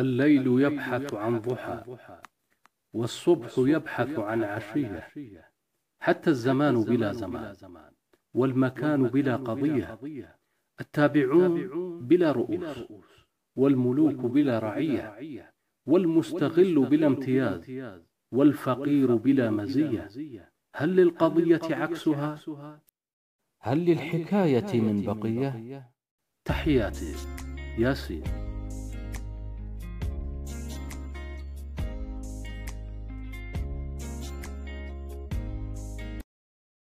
الليل يبحث عن ضحى والصبح يبحث عن عشية. حتى الزمان بلا زمان والمكان بلا قضية. التابعون بلا رؤوس والملوك بلا رعية. والمستغل بلا امتياز. والفقير بلا مزية. هل للقضية عكسها؟ هل للحكاية من بقية؟ تحياتي. ياسين.